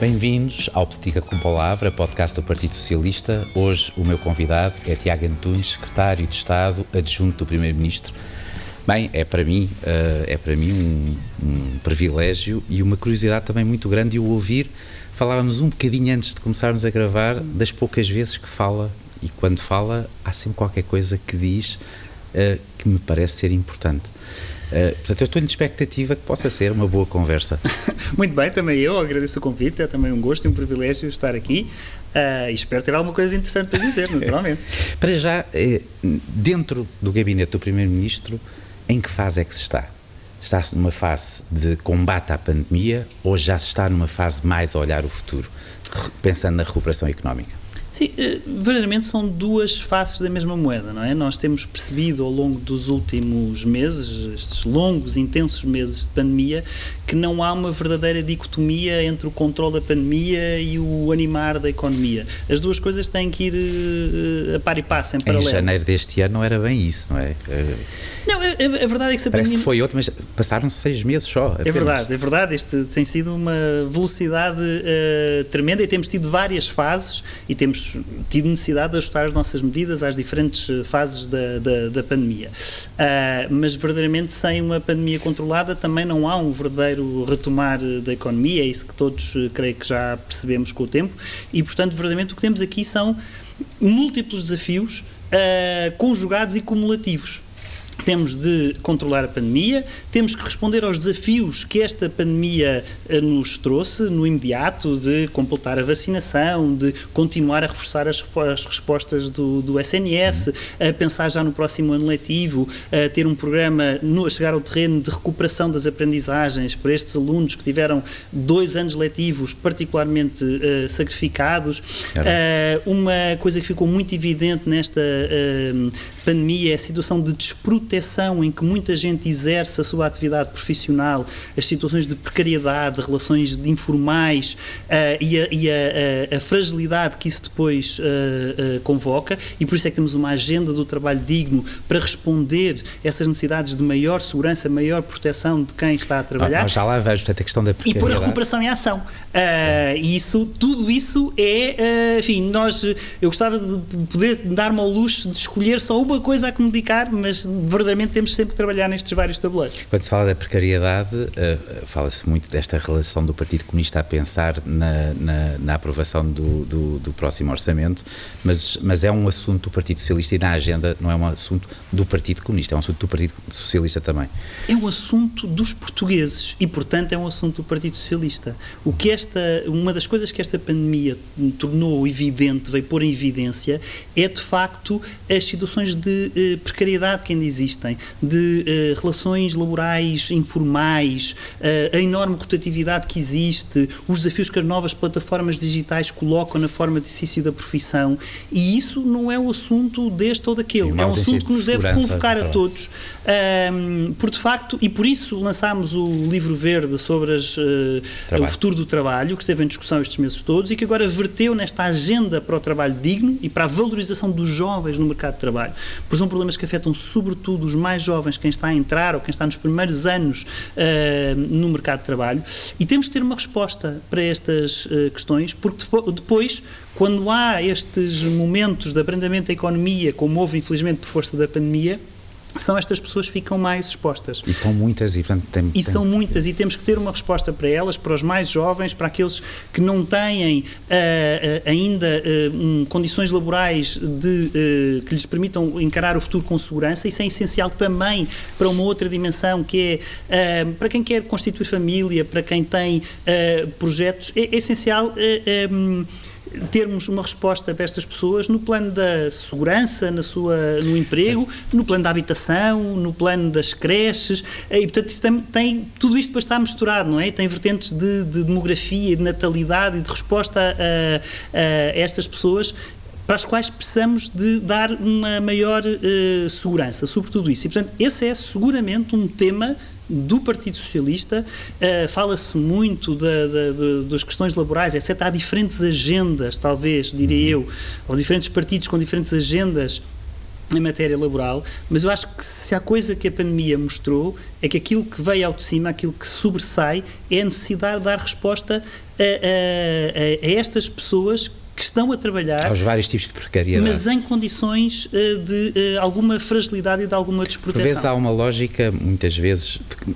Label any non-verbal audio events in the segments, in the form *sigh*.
Bem-vindos ao Política com Palavra, podcast do Partido Socialista. Hoje o meu convidado é Tiago Antunes, secretário de Estado adjunto do Primeiro-Ministro. Bem, é para mim, uh, é para mim um, um, privilégio e uma curiosidade também muito grande de o ouvir. Falávamos um bocadinho antes de começarmos a gravar das poucas vezes que fala e quando fala há sempre qualquer coisa que diz uh, que me parece ser importante. Uh, portanto, eu estou-lhe de expectativa que possa ser uma boa conversa. *laughs* Muito bem, também eu agradeço o convite, é também um gosto e um privilégio estar aqui uh, e espero ter alguma coisa interessante para dizer, naturalmente. *laughs* para já, eh, dentro do gabinete do Primeiro-Ministro, em que fase é que se está? Está-se numa fase de combate à pandemia ou já se está numa fase mais a olhar o futuro, pensando na recuperação económica? Sim, eh, verdadeiramente são duas faces da mesma moeda, não é? Nós temos percebido ao longo dos últimos meses, estes longos, intensos meses de pandemia, que não há uma verdadeira dicotomia entre o controle da pandemia e o animar da economia. As duas coisas têm que ir uh, a par e passo, em paralelo. Em janeiro deste ano não era bem isso, não é? Não, a, a, verdade é que Parece que foi outro, mas passaram seis meses só. Apenas. É verdade, é verdade. Este tem sido uma velocidade uh, tremenda e temos tido várias fases e temos tido necessidade de ajustar as nossas medidas às diferentes fases da, da, da pandemia. Uh, mas verdadeiramente sem uma pandemia controlada também não há um verdadeiro retomar da economia, é isso que todos eh, creio que já percebemos com o tempo, e portanto, verdadeiramente o que temos aqui são múltiplos desafios uh, conjugados e cumulativos temos de controlar a pandemia, temos que responder aos desafios que esta pandemia eh, nos trouxe no imediato, de completar a vacinação, de continuar a reforçar as, as respostas do, do, SNS, a pensar já no próximo ano letivo, a ter um programa no, a chegar ao terreno de recuperação das aprendizagens para estes alunos que tiveram dois anos letivos particularmente uh, sacrificados. Uh, uma coisa que ficou muito evidente nesta uh, pandemia é a situação de desproteção proteção em que muita gente exerce a sua atividade profissional, as situações de precariedade, relações informais uh, e, a, e a, a, a, fragilidade que isso depois uh, uh, convoca, e por isso é que temos uma agenda do trabalho digno para responder essas necessidades de maior segurança, maior proteção de quem está a trabalhar. já lá vejo, portanto, a questão da precariedade. E pôr a recuperação em ação. e isso, tudo isso é, enfim, nós, eu gostava de poder dar-me ao luxo de escolher só uma coisa a comunicar, mas verdadeiramente temos sempre que trabalhar nestes vários tabuleiros. Quando se fala da precariedade, uh, fala-se muito desta relação do Partido Comunista a pensar na, na, na aprovação do, do, do, próximo orçamento, mas, mas é um assunto do Partido Socialista e na agenda não é um assunto do Partido Comunista, é um assunto do Partido Socialista também. É um assunto dos portugueses e, portanto, é um assunto do Partido Socialista. O que esta, uma das coisas que esta pandemia tornou evidente, veio pôr em evidência, é de facto as situações de uh, precariedade que ainda existem de uh, relações laborais informais, uh, a enorme rotatividade que existe, os desafios que as novas plataformas digitais colocam na forma de exercício da profissão, e isso não é o assunto deste ou daquele, é um assunto que nos de deve convocar a todos, um, por de facto, e por isso lançámos o livro verde sobre as, uh, o futuro do trabalho, que esteve em discussão estes meses todos, e que agora verteu nesta agenda para o trabalho digno e para a valorização dos jovens no mercado de trabalho, porque são problemas que afetam sobretudo dos mais jovens, quem está a entrar ou quem está nos primeiros anos uh, no mercado de trabalho, e temos de ter uma resposta para estas uh, questões, porque depois, quando há estes momentos de abrandamento da economia, como houve infelizmente por força da pandemia, são estas pessoas que ficam mais expostas. E são muitas e, portanto, tem, E são muitas e temos que ter uma resposta para elas, para os mais jovens, para aqueles que não têm uh, uh, ainda uh, um, condições laborais de, que lhes permitam encarar o futuro com segurança. Isso é essencial também para uma outra dimensão, que é para quem quer constituir família, para quem tem projetos, é, é essencial um, termos uma resposta para estas pessoas no plano da segurança, na sua, no emprego, no plano da habitação, no plano das creches, e portanto tem, tem tudo isto para estar misturado, não é? Tem vertentes de, de demografia, de natalidade e de resposta a, a, a estas pessoas para as quais precisamos de dar uma maior uh, segurança sobre tudo isso. E, portanto, esse é seguramente um tema do Partido Socialista, uh, fala-se muito da, da, da, das questões laborais, etc. Há diferentes agendas, talvez, diria eu, ou diferentes partidos com diferentes agendas em matéria laboral, mas eu acho que se há coisa que a pandemia mostrou é que aquilo que veio ao de cima, aquilo que sobressai, é a necessidade de dar resposta a, a, a estas pessoas que estão a trabalhar. Aos vários tipos de precariedade. Mas em condições uh, de uh, alguma fragilidade e de alguma desproteção. Por vezes há uma lógica, muitas vezes, de,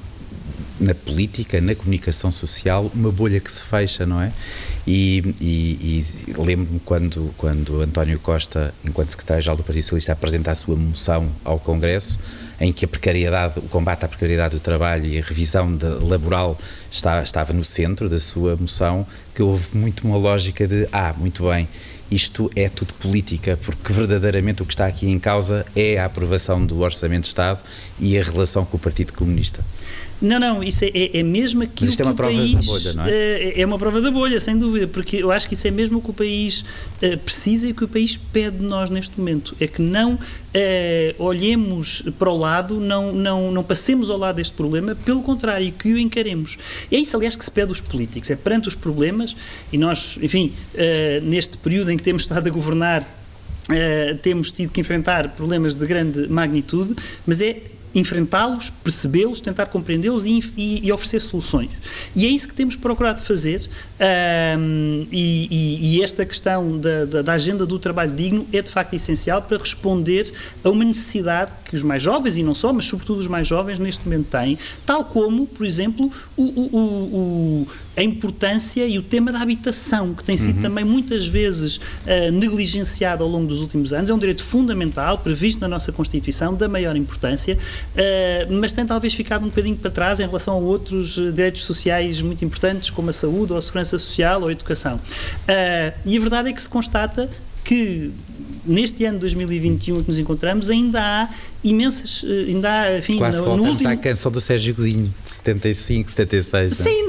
na política, na comunicação social, uma bolha que se fecha, não é? E, e, e lembro-me quando, quando António Costa, enquanto secretário-geral do Partido Socialista, apresenta a sua moção ao Congresso, em que a precariedade, o combate à precariedade do trabalho e a revisão de, laboral está, estava no centro da sua moção, que houve muito uma lógica de, ah, muito bem, isto é tudo política, porque verdadeiramente o que está aqui em causa é a aprovação do Orçamento de Estado e a relação com o Partido Comunista. Não, não, isso é, é, é mesmo aquilo Mas isto é uma prova país, da bolha, não é? é? É uma prova da bolha, sem dúvida, porque eu acho que isso é mesmo o que o país uh, precisa e o que o país pede de nós neste momento. É que não uh, olhemos para o lado, não, não, não passemos ao lado deste problema, pelo contrário, que o encaremos. É isso, aliás, que se pede aos políticos, é perante os problemas, e nós, enfim, neste período em que temos estado a governar, uh, temos tido que enfrentar problemas de grande magnitude, mas é enfrentá-los, percebê-los, tentar compreendê-los e, e, e, oferecer soluções. E é isso que temos procurado fazer. Um, e, e, esta questão da, da, da, agenda do trabalho digno é de facto essencial para responder a uma necessidade que os mais jovens, e não só, mas sobretudo os mais jovens, neste momento têm, tal como, por exemplo, o, o, o a importância e o tema da habitação, que tem sido uhum. também muitas vezes uh, negligenciado ao longo dos últimos anos. É um direito fundamental, previsto na nossa Constituição, da maior importância, uh, mas tem talvez ficado um bocadinho para trás em relação a outros uh, direitos sociais muito importantes, como a saúde, ou a segurança social, ou a educação. e a verdade é que se constata que neste ano de 2021 que nos encontramos ainda há imensas, eh, ainda há, enfim, Quase no, no último... à canção do Sérgio Godinho, de 75, 76. Sim,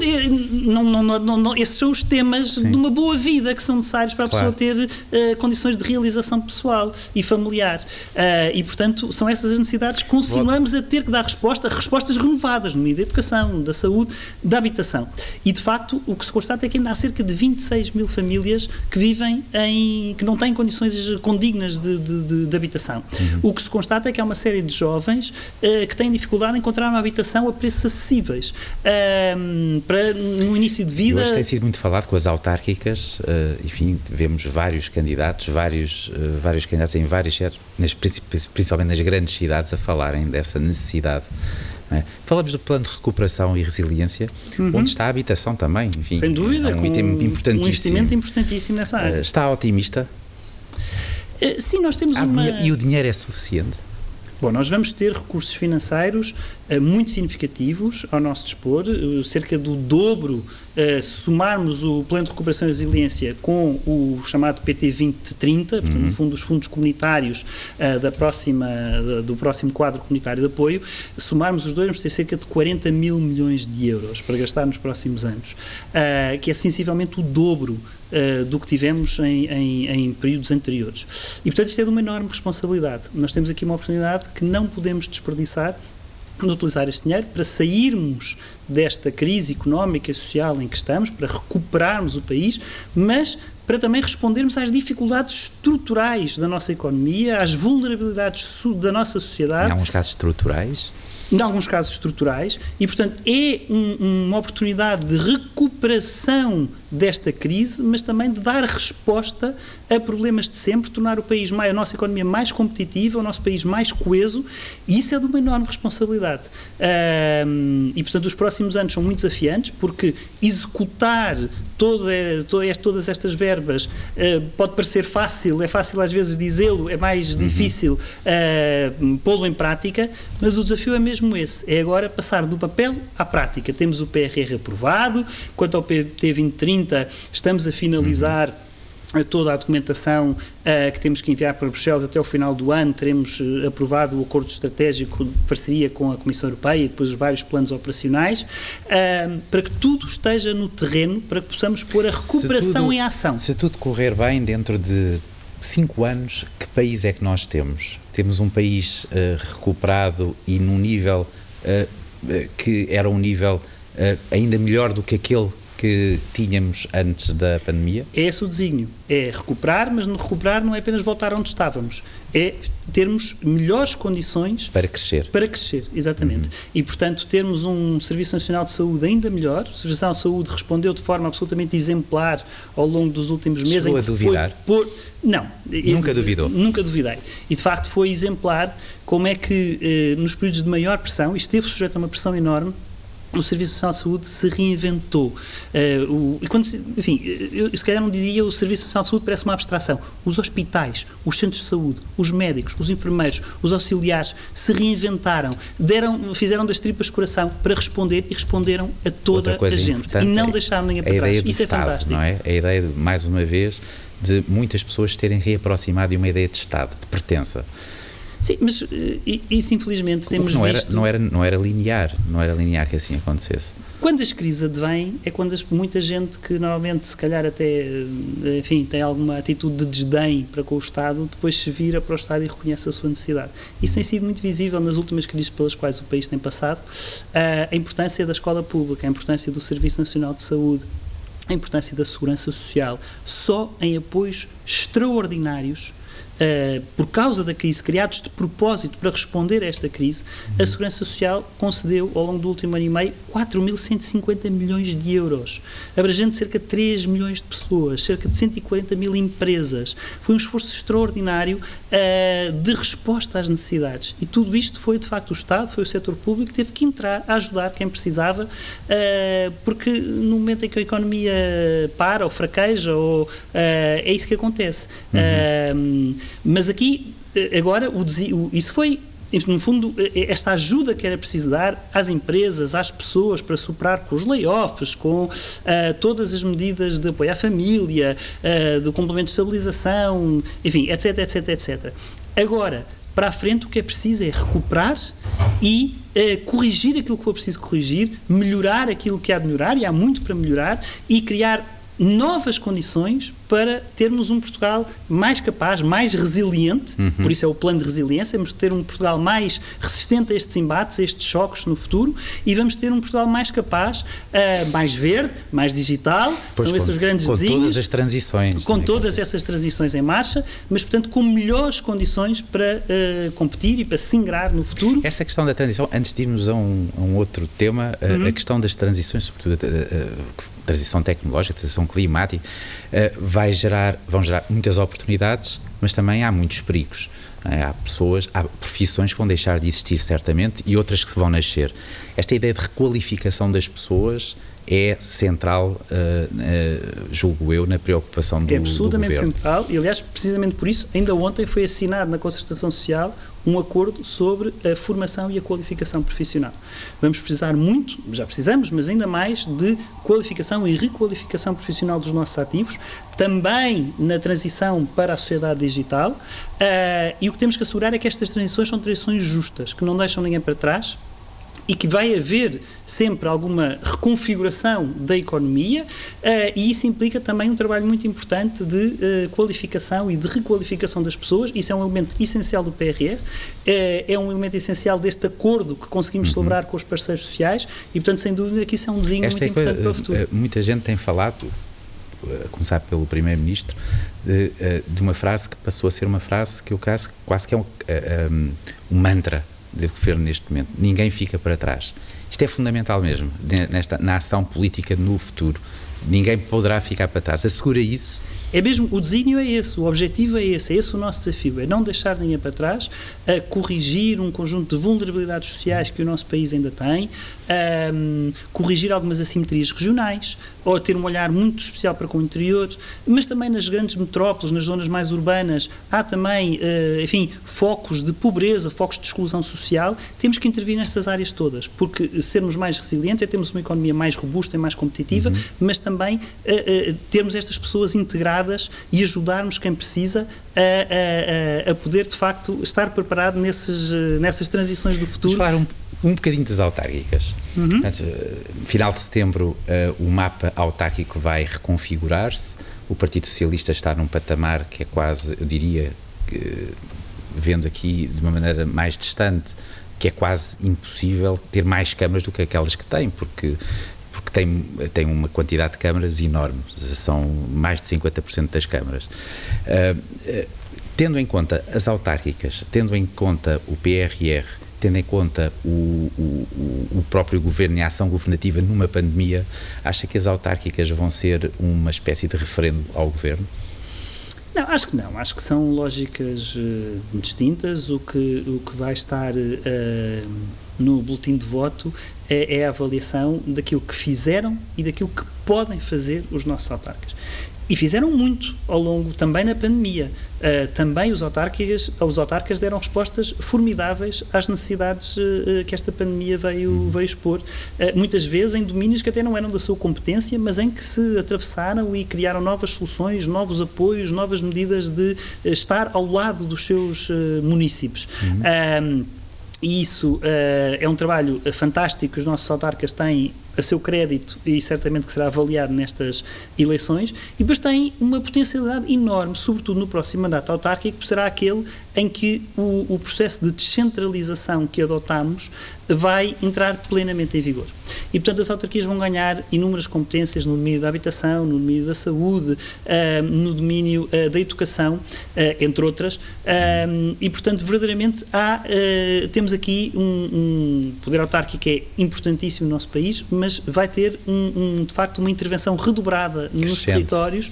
não, não, não, não, esses são os temas Sim. de uma boa vida que são necessários para a claro. pessoa ter uh, condições de realização pessoal e familiar. Uh, e, portanto, são essas as necessidades que continuamos a ter que dar resposta, respostas renovadas no meio da educação, da saúde, da habitação. E, de facto, o que se constata é que ainda há cerca de 26 mil famílias que vivem em. que não têm condições condignas de, de, de, de habitação. Uhum. O que se constata é que há uma série de jovens uh, que têm dificuldade em encontrar uma habitação a preços acessíveis uh, para no início de vida. hoje tem sido muito falado com as autárquicas, uh, enfim, vemos vários candidatos, vários, eh, vários candidatos em vários nas, principalmente nas grandes cidades, a falarem dessa necessidade. É? Falamos do plano de recuperação e resiliência, uhum. onde está a habitação também, enfim. Sem dúvida, é um item importantíssimo. Um investimento importantíssimo nessa área. Está otimista? Sim, nós temos uma. E o dinheiro é suficiente? Bom, nós vamos ter recursos financeiros uh, muito significativos ao nosso dispor, uh, cerca do dobro, uh, se somarmos o Plano de Recuperação e Resiliência com o chamado PT 2030, portanto, uhum. no fundo, os fundos comunitários da próxima, do próximo quadro comunitário de apoio, somarmos os dois, vamos ter cerca de 40 mil milhões de euros para gastar nos próximos anos, que é sensivelmente o dobro uh, do que tivemos em, em, em, períodos anteriores. E, portanto, isto é de uma enorme responsabilidade. Nós temos aqui uma oportunidade que não podemos desperdiçar de utilizar este dinheiro para sairmos desta crise económica e social em que estamos, para recuperarmos o país, mas para também respondermos às dificuldades estruturais da nossa economia, às vulnerabilidades da nossa sociedade. Em alguns casos estruturais? Em alguns casos estruturais, e, portanto, é um, uma oportunidade de recuperação desta crise, mas também de dar resposta a problemas de sempre, tornar o país mais, a nossa economia mais competitiva, o nosso país mais coeso, e isso é de uma enorme responsabilidade. Um, e, portanto, os próximos anos são muito desafiantes, porque executar toda, todas estas verbas uh, pode parecer fácil, é fácil às vezes dizê-lo, é mais uhum. difícil uh, pô-lo em prática, mas o desafio é mesmo esse, é agora passar do papel à prática. Temos o PRR aprovado, quanto ao PT 2030 estamos a finalizar uhum toda a documentação uh, que temos que enviar para Bruxelas até o final do ano, teremos uh, aprovado o acordo estratégico de parceria com a Comissão Europeia e depois os vários planos operacionais, uh, para que tudo esteja no terreno, para que possamos pôr a recuperação tudo, em ação. Se tudo correr bem, dentro de cinco anos, que país é que nós temos? Temos um país recuperado e num nível que era um nível ainda melhor do que aquele que tínhamos antes da pandemia? É esse o desígnio. É recuperar, mas no recuperar não é apenas voltar onde estávamos. É termos melhores condições para crescer. Para crescer, exatamente. Uhum. E, portanto, termos um Serviço Nacional de Saúde ainda melhor. O Serviço Nacional de Saúde respondeu de forma absolutamente exemplar ao longo dos últimos meses. Chegou a duvidar? Por... Não. Nunca duvidou? Nunca duvidei. E, de facto, foi exemplar como é que, eh, nos períodos de maior pressão, e esteve sujeito a uma pressão enorme, o Serviço Nacional de Saúde se reinventou. Uh, o, e quando se, enfim, eu se calhar não diria o Serviço Nacional de Saúde parece uma abstração. Os hospitais, os centros de saúde, os médicos, os enfermeiros, os auxiliares se reinventaram, deram, fizeram das tripas coração para responder e responderam a toda a gente. E não deixaram ninguém para trás. Isso é Estado, é fantástico. Não é? A ideia, de, mais uma vez, de muitas pessoas terem reaproximado de uma ideia de Estado, de pertença. Sim, mas eh, isso infelizmente temos não visto... Era, não, era, não era linear, não era linear que assim acontecesse. Quando as crises advêm é quando as, muita gente que normalmente se calhar até, eh, enfim, tem alguma atitude de desdém para com o Estado, depois se vira para o Estado e reconhece a sua necessidade. Isso tem sido muito visível nas últimas crises pelas quais o país tem passado, a importância da escola pública, a importância do Serviço Nacional de Saúde, a importância da segurança social, só em apoios extraordinários Uh, por causa da crise, criados de propósito para responder a esta crise, a Segurança Social concedeu, ao longo do último ano e meio, 4.150 milhões de euros, abrangendo cerca de 3 milhões de pessoas, cerca de 140 mil empresas. Foi um esforço extraordinário uh, de resposta às necessidades. E tudo isto foi, de facto, o Estado, foi o setor público que teve que entrar a ajudar quem precisava, uh, porque no momento em que a economia para ou fraqueja, ou, é isso que acontece. Uhum. Mas aqui, eh, agora, o, o, isso foi no fundo, eh, eh, esta ajuda que era preciso dar às empresas, às pessoas, para superar com os layoffs, com uh, todas as medidas de apoio à família, uh, do complemento de estabilização, enfim, etc, etc, etc. Agora, para a frente, o que é preciso é recuperar e uh, corrigir aquilo que for preciso corrigir, melhorar aquilo que há de melhorar, e há muito para melhorar, e criar novas condições para termos um Portugal mais capaz, mais resiliente, uhum. por isso é o plano de resiliência, vamos ter um Portugal mais resistente a estes embates, a estes choques no futuro, e vamos ter um Portugal mais capaz, uh, mais verde, mais digital, pois são esses os grandes com desígnios. Com todas as transições. Com todas essas transições em marcha, mas, portanto, com melhores condições para uh, competir e para se ingrar no futuro. Essa questão da transição, antes de irmos a um, a um outro tema, uhum. a questão das transições, sobretudo transição tecnológica, transição climática, uh, vai gerar, vão gerar muitas oportunidades, mas também há muitos perigos. É? Há pessoas, há profissões que vão deixar de existir certamente e outras que vão nascer. Esta ideia de requalificação das pessoas é central, uh, uh, julgo eu, na preocupação do, É absolutamente do central e, aliás, precisamente por isso, ainda ontem foi assinado na concertação social um acordo sobre a formação e a qualificação profissional. Vamos precisar muito, já precisamos, mas ainda mais, de qualificação e requalificação profissional dos nossos ativos, também na transição para a sociedade digital. Uh, e o que temos que assegurar é que estas transições são transições justas, que não deixam ninguém para trás, e que vai haver sempre alguma reconfiguração da economia uh, e isso implica também um trabalho muito importante de uh, qualificação e de requalificação das pessoas. Isso é um elemento essencial do PRR, uh, eh, é um elemento essencial deste acordo que conseguimos uhum. celebrar com os parceiros sociais e, portanto, sem dúvida que isso é um desenho Esta muito é importante coisa, para o futuro. Muita gente tem falado, a começar pelo Primeiro-Ministro, de, de, uma frase que passou a ser uma frase que eu quase, quase que é um, um mantra de governo neste momento. Ninguém fica para trás. Isto é fundamental mesmo, nesta, na ação política no futuro. Ninguém poderá ficar para trás. Assegura isso é mesmo, o desígnio é esse, o objetivo é esse, é esse o nosso desafio, é não deixar ninguém para trás, a corrigir um conjunto de vulnerabilidades sociais que o nosso país ainda tem, a, corrigir algumas assimetrias regionais, ou ter um olhar muito especial para com o interior, mas também nas grandes metrópoles, nas zonas mais urbanas, há também, uh, enfim, focos de pobreza, focos de exclusão social, temos que intervir nestas áreas todas, porque sermos mais resilientes é termos uma economia mais robusta e mais competitiva, uhum. mas também uh, uh, termos estas pessoas integradas e ajudarmos quem precisa a, a, a poder, de facto, estar preparado nesses, nessas transições do futuro. Vamos falar um, um bocadinho das autárquicas. Uhum. Portanto, eh, final de setembro, uh, o mapa autárquico vai reconfigurar-se. O Partido Socialista está num patamar que é quase, eu diria, que, vendo aqui de uma maneira mais distante, que é quase impossível ter mais câmaras do que aquelas que tem, porque porque tem, tem uma quantidade de câmaras enorme, são mais de 50% das câmaras. Uh, tendo em conta as autárquicas, tendo em conta o PRR, tendo em conta o, o, o, próprio governo e a ação governativa numa pandemia, acha que as autárquicas vão ser uma espécie de referendo ao governo? Não, acho que não. Acho que são lógicas uh, distintas. O que, o que vai estar uh, no boletim de voto é, é, a avaliação daquilo que fizeram e daquilo que podem fazer os nossos autarcas. E fizeram muito ao longo, também na pandemia. Uh, também os autarcas, os autarcas deram respostas formidáveis às necessidades uh, que esta pandemia veio, uhum. veio expor. Uh, muitas vezes em domínios que até não eram da sua competência, mas em que se atravessaram e criaram novas soluções, novos apoios, novas medidas de estar ao lado dos seus municípios. Uhum. E isso é um trabalho fantástico que os nossos autarcas têm a seu crédito e certamente que será avaliado nestas eleições, e depois tem uma potencialidade enorme, sobretudo no próximo mandato autárquico, que será aquele em que o, o processo de descentralização que adotamos vai entrar plenamente em vigor. E, portanto, as autarquias vão ganhar inúmeras competências no domínio da habitação, no domínio da saúde, uh, no domínio uh, da educação, uh, entre outras, e, portanto, verdadeiramente há, temos aqui um, um poder autárquico que é importantíssimo no nosso país, mas mas vai ter, um, um, de facto, uma intervenção redobrada Crescente. nos territórios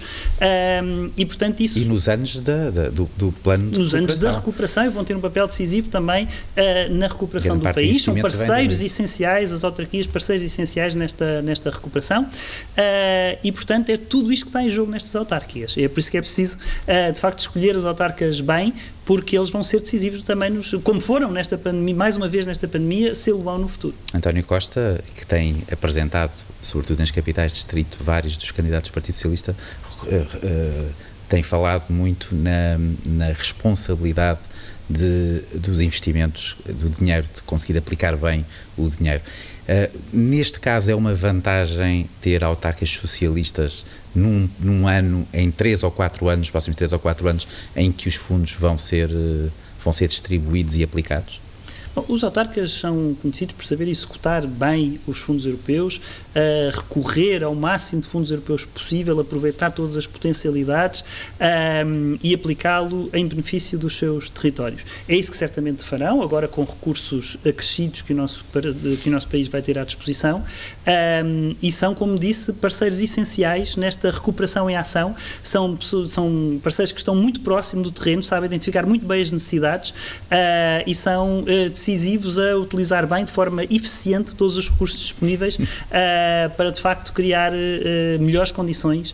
um, e, portanto, isso... E nos anos da, da, do, do, plano de Nos recuperação. anos da recuperação e vão ter um papel decisivo também uh, na recuperação Grande do país. São parceiros essenciais, as autarquias, parceiros essenciais nesta, nesta recuperação uh, e, portanto, é tudo isto que está em jogo nestas autárquicas. É por isso que é preciso, uh, de facto, escolher as autarcas bem, porque eles vão ser decisivos também, nos, como foram nesta pandemia, mais uma vez nesta pandemia, se vão no futuro. António Costa, que tem apresentado, sobretudo nas capitais de distrito, vários dos candidatos do Partido Socialista, uh, uh, tem falado muito na, na responsabilidade de, dos investimentos, do dinheiro, de conseguir aplicar bem o dinheiro. Uh, neste caso, é uma vantagem ter autarcas socialistas num, num, ano, em três ou quatro anos, próximos três ou quatro anos, em que os fundos vão ser, uh, vão ser distribuídos e aplicados? Bom, os autarcas são conhecidos por saber executar bem os fundos europeus, uh, recorrer ao máximo de fundos europeus possível, aproveitar todas as potencialidades um, e aplicá-lo em benefício dos seus territórios. É isso que certamente farão, agora com recursos acrescidos que o nosso, que o nosso país vai ter à disposição, um, e são, como disse, parceiros essenciais nesta recuperação em ação. São, são parceiros que estão muito próximos do terreno, sabem identificar muito bem as necessidades uh, e são uh, decisivos a utilizar bem, de forma eficiente, todos os recursos disponíveis uh, para, de facto, criar melhores condições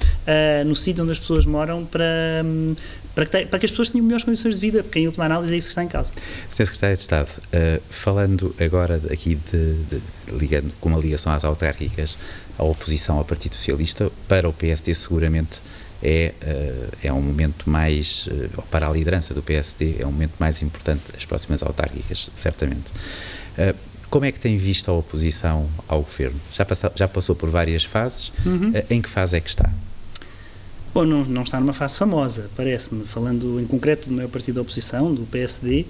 no sítio onde as pessoas moram para. Um, para que, para que, as pessoas tenham melhores condições de vida, porque em última análise é isso que está em causa. Sr. Secretário de Estado, uh, falando agora aqui de, de, ligando com uma ligação às autárquicas, a oposição ao Partido Socialista, para o PSD seguramente é, uh, é um momento mais, uh, para a liderança do PSD, é um momento mais importante as próximas autárquicas, certamente. como é que tem visto a oposição ao governo? Já, passa, já passou por várias fases, uhum. em que fase é que está? Bom, não, não está numa fase famosa, parece-me. Falando em concreto do meu partido da oposição, do PSD,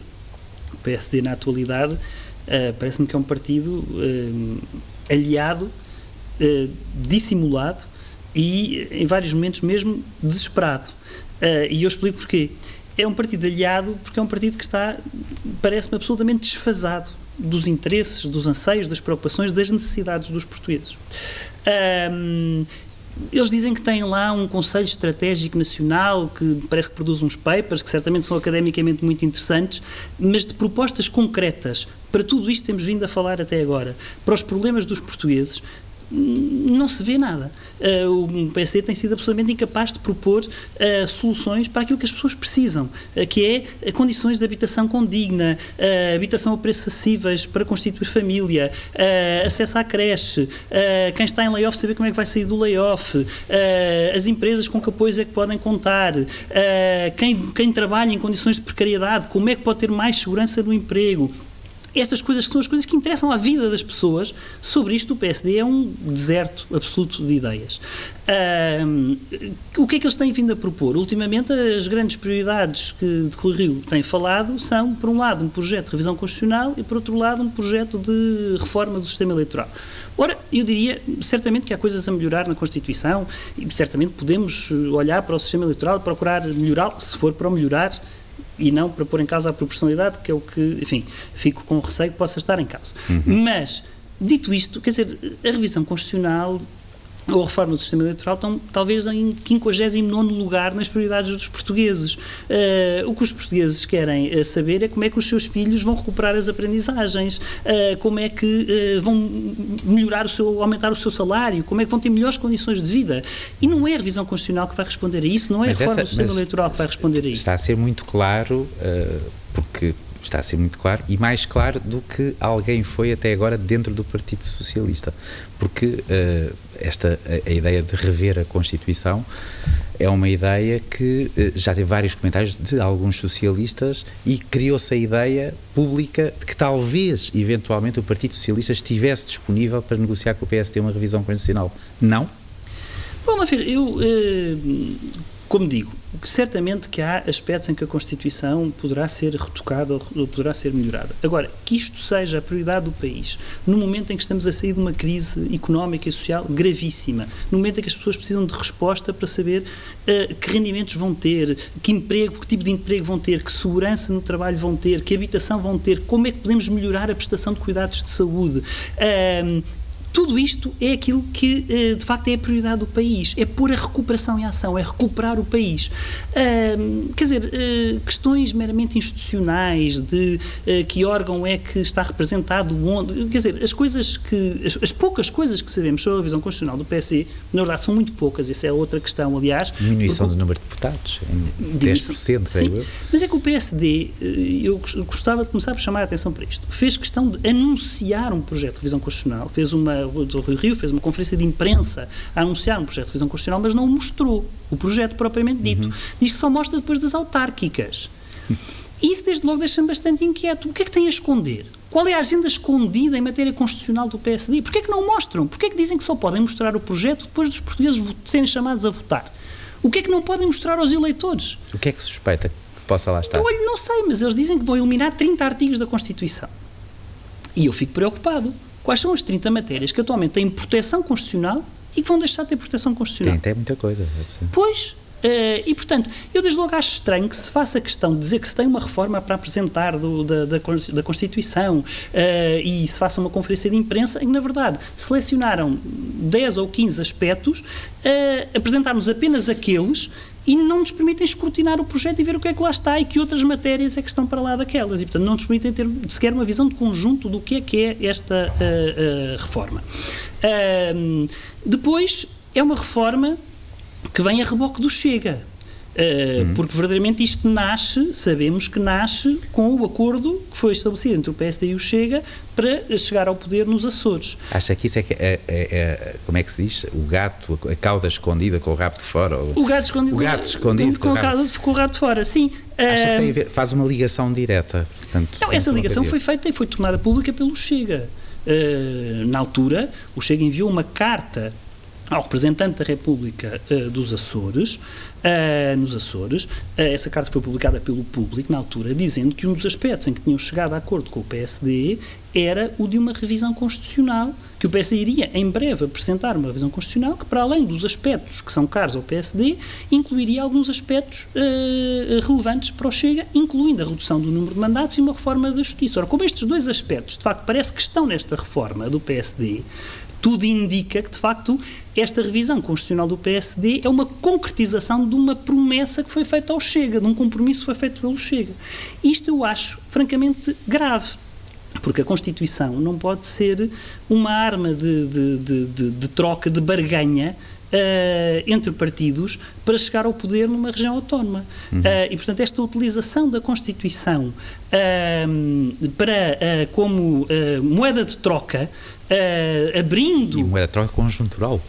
o PSD na atualidade, uh, parece-me que é um partido uh, aliado, uh, dissimulado e, em vários momentos, mesmo desesperado. e eu explico porquê. É um partido aliado porque é um partido que está, parece-me, absolutamente desfasado dos interesses, dos anseios, das preocupações, das necessidades dos portugueses. Um, eles dizem que têm lá um Conselho Estratégico Nacional que parece que produz uns papers que certamente são academicamente muito interessantes, mas de propostas concretas para tudo isto temos vindo a falar até agora, para os problemas dos portugueses, não se vê nada. Uh, o PSD tem sido absolutamente incapaz de propor uh, soluções para aquilo que as pessoas precisam, uh, que é condições de habitação condigna, habitação a preços acessíveis para constituir família, acesso à creche, quem está em layoff saber como é que vai sair do layoff, as empresas com que apoios é que podem contar, quem, quem trabalha em condições de precariedade, como é que pode ter mais segurança no emprego estas coisas que são as coisas que interessam à vida das pessoas, sobre isto o PSD é um deserto absoluto de ideias. Um, o que é que eles têm vindo a propor? Ultimamente, as grandes prioridades que de Rui Rio tem falado são, por um lado, um projeto de revisão constitucional e, por outro lado, um projeto de reforma do sistema eleitoral. Ora, eu diria certamente que há coisas a melhorar na Constituição e certamente podemos olhar para o sistema eleitoral e procurar melhorá-lo, se for para o melhorar e não para pôr em causa a proporcionalidade, que é o que, enfim, fico com receio que possa estar em causa. Uhum. Mas, dito isto, quer dizer, a revisão constitucional ou a reforma do sistema eleitoral estão talvez em 59 lugar nas prioridades dos portugueses. Uh, o que os portugueses querem uh, saber é como é que os seus filhos vão recuperar as aprendizagens, uh, como é que vão melhorar o seu, aumentar o seu salário, como é que vão ter melhores condições de vida. E não é a revisão constitucional que vai responder a isso, não é mas a reforma essa, do sistema eleitoral que vai responder a isso. Está a ser muito claro, porque está a ser muito claro e mais claro do que alguém foi até agora dentro do Partido Socialista, porque uh, esta a, a, ideia de rever a Constituição é uma ideia que uh, já teve vários comentários de alguns socialistas e criou-se a ideia pública de que talvez, eventualmente, o Partido Socialista estivesse disponível para negociar com o PSD uma revisão constitucional. Não? Bom, ver, eu, uh, como digo, certamente que há aspectos em que a Constituição poderá ser retocada ou poderá ser melhorada. Agora, que isto seja a prioridade do país, no momento em que estamos a sair de uma crise económica e social gravíssima, no momento em que as pessoas precisam de resposta para saber uh, que rendimentos vão ter, que emprego, que tipo de emprego vão ter, que segurança no trabalho vão ter, que habitação vão ter, como é que podemos melhorar a prestação de cuidados de saúde, uh, tudo isto é aquilo que, eh, de facto, é a prioridade do país. É pôr a recuperação em ação, é recuperar o país. quer dizer, eh, questões meramente institucionais, de uh, que órgão é que está representado onde. Quer dizer, as coisas que. As, as, poucas coisas que sabemos sobre a visão constitucional do PSD, na verdade, são muito poucas. Essa é outra questão, aliás. Diminuição porque, do número de deputados, em 10%, sim, eu. Mas é que o PSD, eu gostava de começar por chamar a atenção para isto, fez questão de anunciar um projeto de revisão constitucional, fez uma do Rio Rio fez uma conferência de imprensa a anunciar um projeto de revisão constitucional, mas não mostrou o projeto propriamente dito. Uhum. Diz que só mostra depois das autárquicas. *laughs* Isso, desde logo, deixa-me bastante inquieto. O que é que tem a esconder? Qual é a agenda escondida em matéria constitucional do PSD? Porquê é que não mostram? Porquê é que dizem que só podem mostrar o projeto depois dos portugueses serem chamados a votar? O que é que não podem mostrar aos eleitores? O que é que suspeita que possa lá estar? Eu olho, não sei, mas eles dizem que vão eliminar 30 artigos da Constituição. E eu fico preocupado quais são as 30 matérias que atualmente têm proteção constitucional e que vão deixar de ter proteção constitucional. Tem até muita coisa. É pois, Uh, e, portanto, eu desde logo acho estranho que se faça questão de dizer que se tem uma reforma para apresentar do, da, da, Constituição uh, e se faça uma conferência de imprensa, e, na verdade, selecionaram 10 ou 15 aspectos, uh, apresentaram-nos apenas aqueles e não nos permitem escrutinar o projeto e ver o que é que lá está e que outras matérias é que estão para lá daquelas. E, portanto, não nos permitem ter sequer uma visão de conjunto do que é que é esta uh, uh, reforma. Uh, depois, é uma reforma que vem a reboque do Chega. Uh, uhum. Porque verdadeiramente isto nasce, sabemos que nasce com o acordo que foi estabelecido entre o PSD e o Chega para chegar ao poder nos Açores. Acha que isso é, que é, é, é como é que se diz? O gato, a cauda escondida com o rabo de fora? O gato escondido, o gato escondido com, com, com, rabo... com o rabo de fora, sim. Acha que ver, faz uma ligação direta? Portanto, não, essa ligação foi feita e foi tornada pública pelo Chega. Uh, na altura, o Chega enviou uma carta ao representante da República uh, dos Açores, uh, nos Açores, uh, essa carta foi publicada pelo público na altura, dizendo que um dos aspectos em que tinham chegado a acordo com o PSD era o de uma revisão constitucional, que o PSD iria em breve apresentar uma revisão constitucional que, para além dos aspectos que são caros ao PSD, incluiria alguns aspectos relevantes para o Chega, incluindo a redução do número de mandatos e uma reforma da justiça. Ora, como estes dois aspectos, de facto, parece que estão nesta reforma do PSD, tudo indica que, de facto, esta revisão constitucional do PSD é uma concretização de uma promessa que foi feita ao Chega, de um compromisso que foi feito pelo Chega. Isto eu acho, francamente, grave. Porque a Constituição não pode ser uma arma de, de, de, de troca, de barganha, Uh, entre partidos para chegar ao poder numa região autónoma. Uhum. Uh, e, portanto, esta utilização da Constituição uh, para, como moeda de troca abrindo. E moeda troca conjuntural.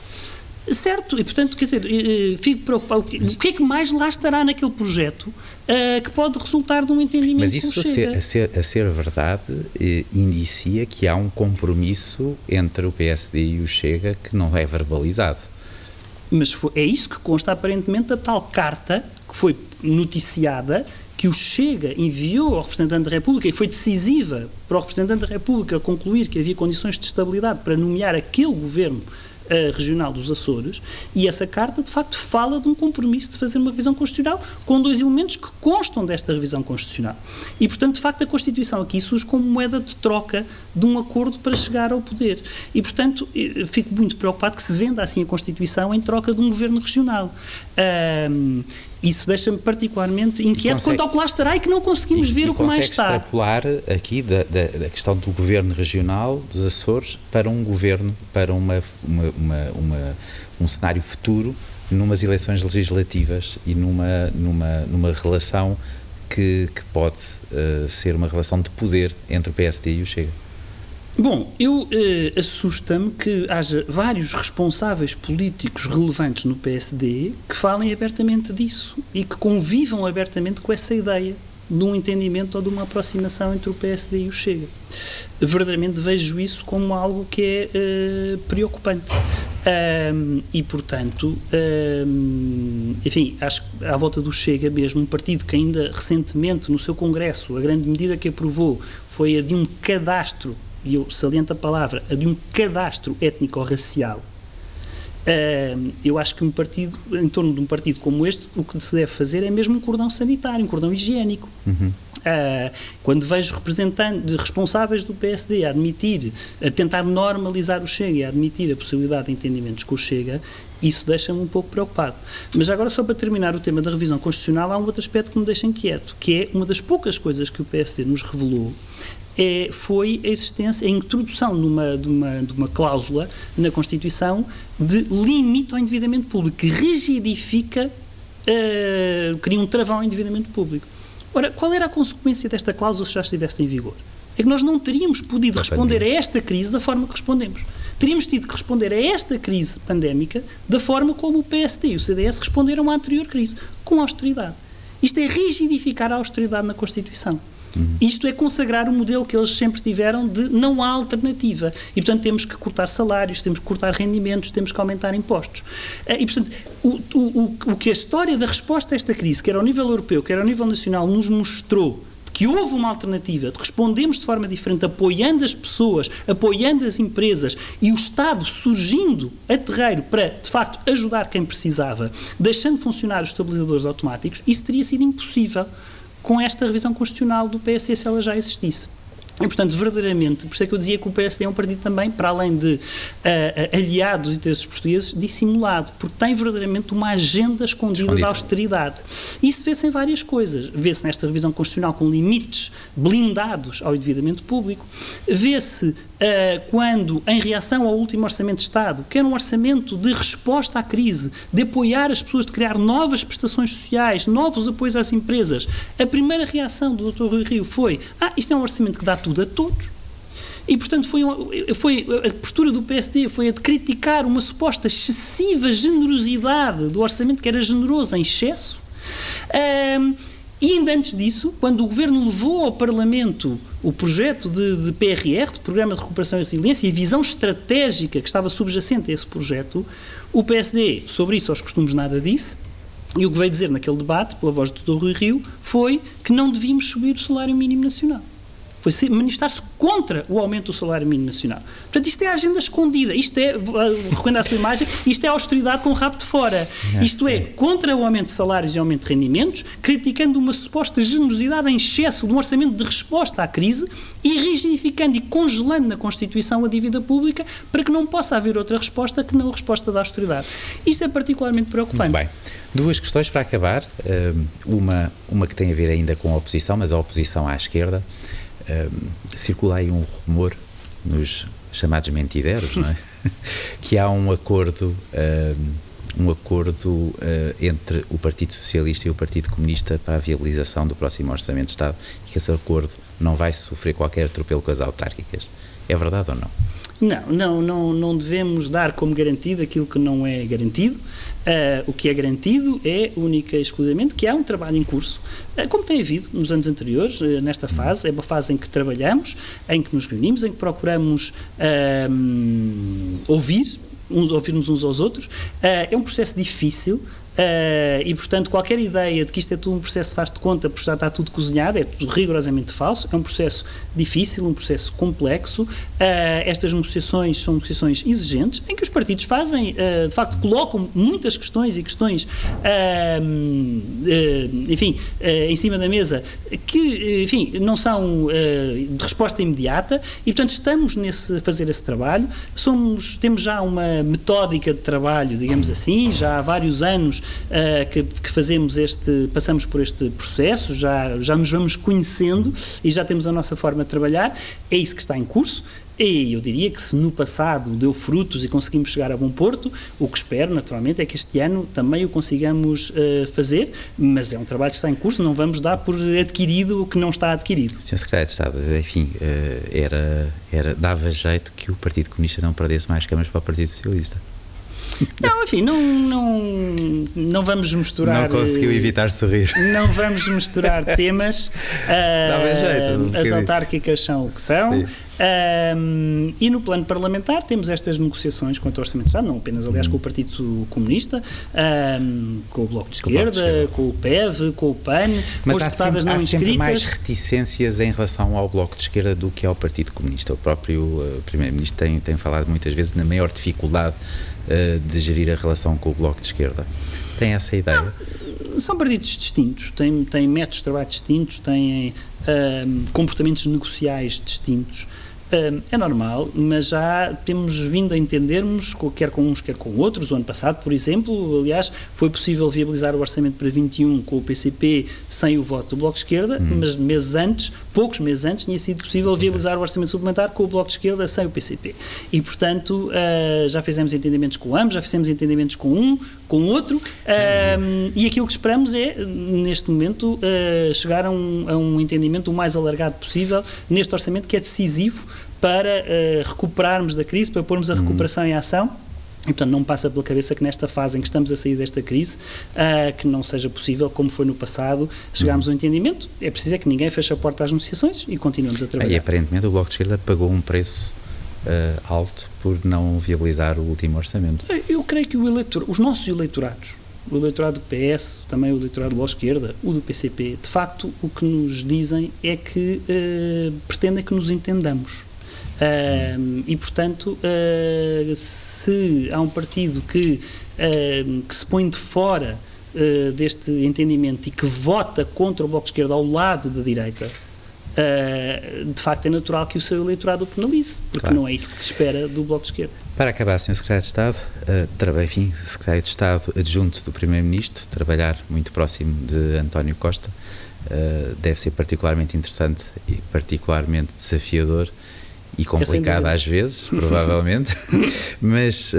Certo, e portanto, quer dizer, eh, fico preocupado. O que é que mais lá estará naquele projeto uh, que pode resultar de um entendimento Mas isso a ser, a ser, a, ser, verdade eh, indicia que há um compromisso entre o PSD e o Chega que não é verbalizado. Mas foi, é isso que consta aparentemente da tal carta que foi noticiada que o Chega enviou ao representante da República e que foi decisiva para o representante da República concluir que havia condições de estabilidade para nomear aquele governo uh, regional dos Açores, e essa carta, de facto, fala de um compromisso de fazer uma revisão constitucional com dois elementos que constam desta revisão constitucional. E, portanto, de facto, a Constituição aqui surge como moeda de troca de um acordo para chegar ao poder. E, portanto, fico muito preocupado que se venda assim a Constituição em troca de um governo regional. Isso deixa-me particularmente inquieto quanto ao que lá estará e que não conseguimos e, ver e o que mais está. extrapolar aqui da, da, da, questão do governo regional dos Açores para um governo, para uma, uma, uma, uma um cenário futuro numas eleições legislativas e numa, numa, numa relação que, que pode uh, ser uma relação de poder entre o PSD e o Chega. Bom, eu eh, assusta-me que haja vários responsáveis políticos relevantes no PSD que falem abertamente disso e que convivam abertamente com essa ideia de um entendimento ou de uma aproximação entre o PSD e o Chega. Verdadeiramente vejo isso como algo que é eh, preocupante. Um, e, portanto, um, enfim, acho que à volta do Chega mesmo, um partido que ainda recentemente no seu Congresso, a grande medida que aprovou foi a de um cadastro e eu saliento a palavra, a de um cadastro étnico-racial, Uh, eu acho que um partido, em torno de um partido como este, o que se deve fazer é mesmo um cordão sanitário, um cordão higiênico. Uhum. Uh, quando vejo representantes responsáveis do PSD a admitir, a tentar normalizar o Chega e a admitir a possibilidade de entendimentos com o Chega, isso deixa-me um pouco preocupado. Mas agora, só para terminar o tema da revisão constitucional, há um outro aspecto que me deixa inquieto, que é uma das poucas coisas que o PSD nos revelou é, foi a existência, a introdução de uma, de, uma, de uma cláusula na Constituição de limite ao endividamento público, que rigidifica, uh, cria um travão ao endividamento público. Ora, qual era a consequência desta cláusula se já estivesse em vigor? É que nós não teríamos podido responder a esta crise da forma que respondemos. Teríamos tido que responder a esta crise pandémica da forma como o PSD e o CDS responderam à anterior crise, com austeridade. Isto é rigidificar a austeridade na Constituição. Uhum. Isto é consagrar o modelo que eles sempre tiveram de não há alternativa. E, portanto, temos que cortar salários, temos que cortar rendimentos, temos que aumentar impostos. Eh, e, portanto, o, o, o que a história da resposta a esta crise, quer ao nível europeu, quer ao nível nacional, nos mostrou que houve uma alternativa, respondemos de forma diferente, apoiando as pessoas, apoiando as empresas e o Estado surgindo a terreiro para, de facto, ajudar quem precisava, deixando funcionar os estabilizadores automáticos, isso teria sido impossível com esta revisão constitucional do PSD se ela já existisse. E, portanto, verdadeiramente, por isso é que eu dizia que o PSD é um partido também, para além de uh, aliado dos interesses portugueses, dissimulado, porque tem verdadeiramente uma agenda escondida Escondido. da austeridade. E isso vê-se em várias coisas. Vê-se nesta revisão constitucional com limites blindados ao endividamento público, vê-se quando, em reação ao último Orçamento de Estado, que era um orçamento de resposta à crise, de apoiar as pessoas, de criar novas prestações sociais, novos apoios às empresas, a primeira reação do Dr. Rui Rio foi: ah, isto é um orçamento que dá tudo a todos. E, portanto, foi, foi, a postura do PSD foi a de criticar uma suposta excessiva generosidade do orçamento, que era generoso em excesso. E ainda antes disso, quando o Governo levou ao Parlamento o projeto de, de, PRR, de Programa de Recuperação e Resiliência, e a visão estratégica que estava subjacente a esse projeto, o PSD, sobre isso aos costumes nada disse, e o que veio dizer naquele debate, pela voz do Dr. Rui Rio, foi que não devíamos subir o salário mínimo nacional foi manifestar-se contra o aumento do salário mínimo nacional. Portanto, isto é a agenda escondida, isto é, recorrendo à sua imagem, isto é austeridade com o rabo de fora. Isto é, contra o aumento de salários e aumento de rendimentos, criticando uma suposta generosidade em excesso de um orçamento de resposta à crise e rigidificando e congelando na Constituição a dívida pública para que não possa haver outra resposta que não a resposta da austeridade. Isto é particularmente preocupante. Muito bem. Duas questões para acabar. Uma, uma que tem a ver ainda com a oposição, mas a oposição à esquerda circula aí um rumor nos chamados mentideiros, não é? *laughs* que há um acordo um, um acordo uh, entre o Partido Socialista e o Partido Comunista para a viabilização do próximo Orçamento de Estado e que esse acordo não vai sofrer qualquer atropelo com as autárquicas. É verdade ou não? Não, não, não, não devemos dar como garantido aquilo que não é garantido. Uh, o que é garantido é única e exclusivamente que há um trabalho em curso, uh, como tem havido nos anos anteriores, uh, nesta fase, é uma fase em que trabalhamos, em que nos reunimos, em que procuramos ouvir, uns, ouvirmos uns aos outros. é um processo difícil, Uh, e, portanto, qualquer ideia de que isto é tudo um processo faz de conta, porque já está tudo cozinhado, é tudo rigorosamente falso. É um processo difícil, um processo complexo. Uh, estas negociações são negociações exigentes, em que os partidos fazem, uh, de facto, colocam muitas questões e questões, enfim, em cima da mesa, que, enfim, não são de resposta imediata, e, portanto, estamos nesse, fazer esse trabalho. Somos, temos já uma metódica de trabalho, digamos assim, já há vários anos uh, que, que, fazemos este, passamos por este processo, já, já nos vamos conhecendo e já temos a nossa forma de trabalhar, é isso que está em curso. E eu diria que se no passado deu frutos e conseguimos chegar a bom porto, o que espero, naturalmente, é que este ano também o consigamos uh, fazer, mas é um trabalho que está em curso, não vamos dar por adquirido o que não está adquirido. Sr. Secretário de Estado, enfim, uh, era, era, dava jeito que o Partido Comunista não perdesse mais câmaras para o Partido Socialista. Não, enfim, não, não, não vamos misturar. Não conseguiu evitar sorrir. Não vamos misturar *laughs* temas. Uh, jeito, as autárquicas são o que são. Sim. Um, e no plano parlamentar temos estas negociações quanto ao Orçamento de Estado, não apenas, aliás, com o Partido Comunista, um, com o Bloco de Esquerda, com o, PEV, com o PAN, Mas com as deputadas não há inscritas. Mas há mais reticências em relação ao Bloco de Esquerda do que ao Partido Comunista. O próprio uh, Primeiro-Ministro tem, tem falado muitas vezes na maior dificuldade de gerir a relação com o Bloco de Esquerda. Tem essa ideia? Não, são partidos distintos, têm, têm métodos de trabalho distintos, têm uh, comportamentos negociais distintos é normal, mas já temos vindo a entendermos, quer com uns, quer com outros. O ano passado, por exemplo, aliás, foi possível viabilizar o orçamento para 21 com o PCP sem o voto do Bloco de Esquerda, uhum. mas meses antes, poucos meses antes, tinha sido possível viabilizar o orçamento suplementar com o Bloco de Esquerda sem o PCP. E, portanto, uh, já fizemos entendimentos com ambos, já fizemos entendimentos com um, com outro, uh, e aquilo que esperamos é, neste momento, uh, chegar a um, a um entendimento o mais alargado possível neste orçamento que é decisivo para uh, recuperarmos da crise, para pormos a recuperação em ação. E, portanto, não passa pela cabeça que nesta fase em que estamos a sair desta crise, uh, que não seja possível, como foi no passado, chegarmos uhum. a um entendimento. É preciso é que ninguém feche a porta às negociações e continuemos a trabalhar. E aparentemente o Bloco de Esquerda pagou um preço uh, alto por não viabilizar o último orçamento. Eu creio que eleitor, os nossos eleitorados, o eleitorado do PS, também o eleitorado do Bloco Esquerda, o do PCP, de facto, o que nos dizem é que uh, pretendem que nos entendamos Uh, e, portanto, uh, se há um partido que, que se põe de fora deste entendimento e que vota contra o Bloco de Esquerda ao lado da direita, de facto é natural que o seu eleitorado o penalize, porque claro. não é isso que se espera do Bloco de Esquerda. Para acabar, Sr. Secretário de Estado, uh, enfim, Secretário de Estado adjunto do Primeiro-Ministro, trabalhar muito próximo de António Costa, deve ser particularmente interessante e particularmente desafiador e complicada às vezes, *laughs* provavelmente, mas uh,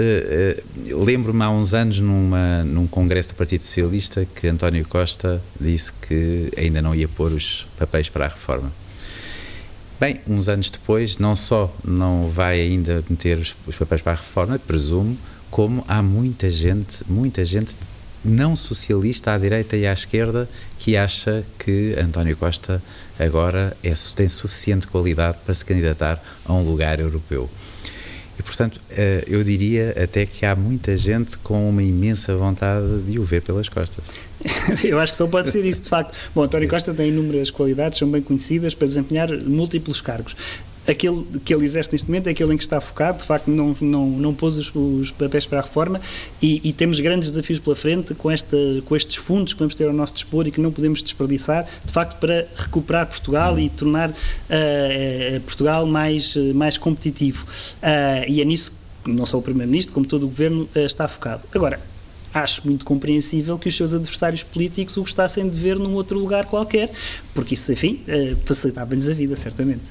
uh, lembro-me há uns anos numa, num congresso do Partido Socialista que António Costa disse que ainda não ia pôr os papéis para a reforma. Bem, uns anos depois, não só não vai ainda meter os, os papéis para a reforma, presumo, como há muita gente, muita gente não socialista à direita e à esquerda que acha que António Costa agora é, tem suficiente qualidade para se candidatar a um lugar europeu. Portanto, eh, eu diria até que há muita gente com uma imensa vontade de o ver pelas costas. *laughs* eu acho que só pode ser isso, de facto. Bom, António Costa tem inúmeras qualidades, são bem conhecidas para desempenhar múltiplos cargos aquele que ele exerce neste momento é aquele em que está focado, de facto não, não, não pôs os, os papéis para a reforma e, e, temos grandes desafios pela frente com, esta, com estes fundos que vamos ter ao nosso dispor e que não podemos desperdiçar, de facto para recuperar Portugal e tornar uh, uh, Portugal mais, uh, mais competitivo. e é nisso que não só o Primeiro-Ministro, como todo o Governo está focado. Agora, acho muito compreensível que os seus adversários políticos o gostassem de ver num outro lugar qualquer, porque isso, enfim, facilitava-lhes a vida, certamente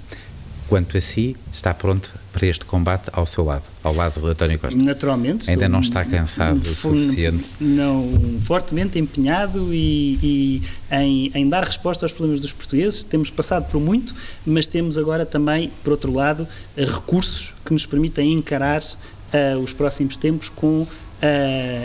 quanto a si, está pronto para este combate ao seu lado, ao lado de António Costa? Naturalmente. Ainda não está cansado o *laughs* suficiente? Não, fortemente empenhado e, e em, em, dar resposta aos problemas dos portugueses. Temos passado por muito, mas temos agora também, por outro lado, recursos que nos permitem encarar uh, os próximos tempos com, uh,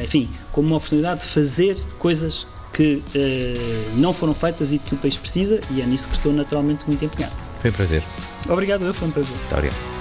enfim, como uma oportunidade de fazer coisas que uh, não foram feitas e que o país precisa, e é nisso que estou naturalmente muito empenhado. Foi um prazer. Obrigado, eu, foi um prazer. Muito obrigado.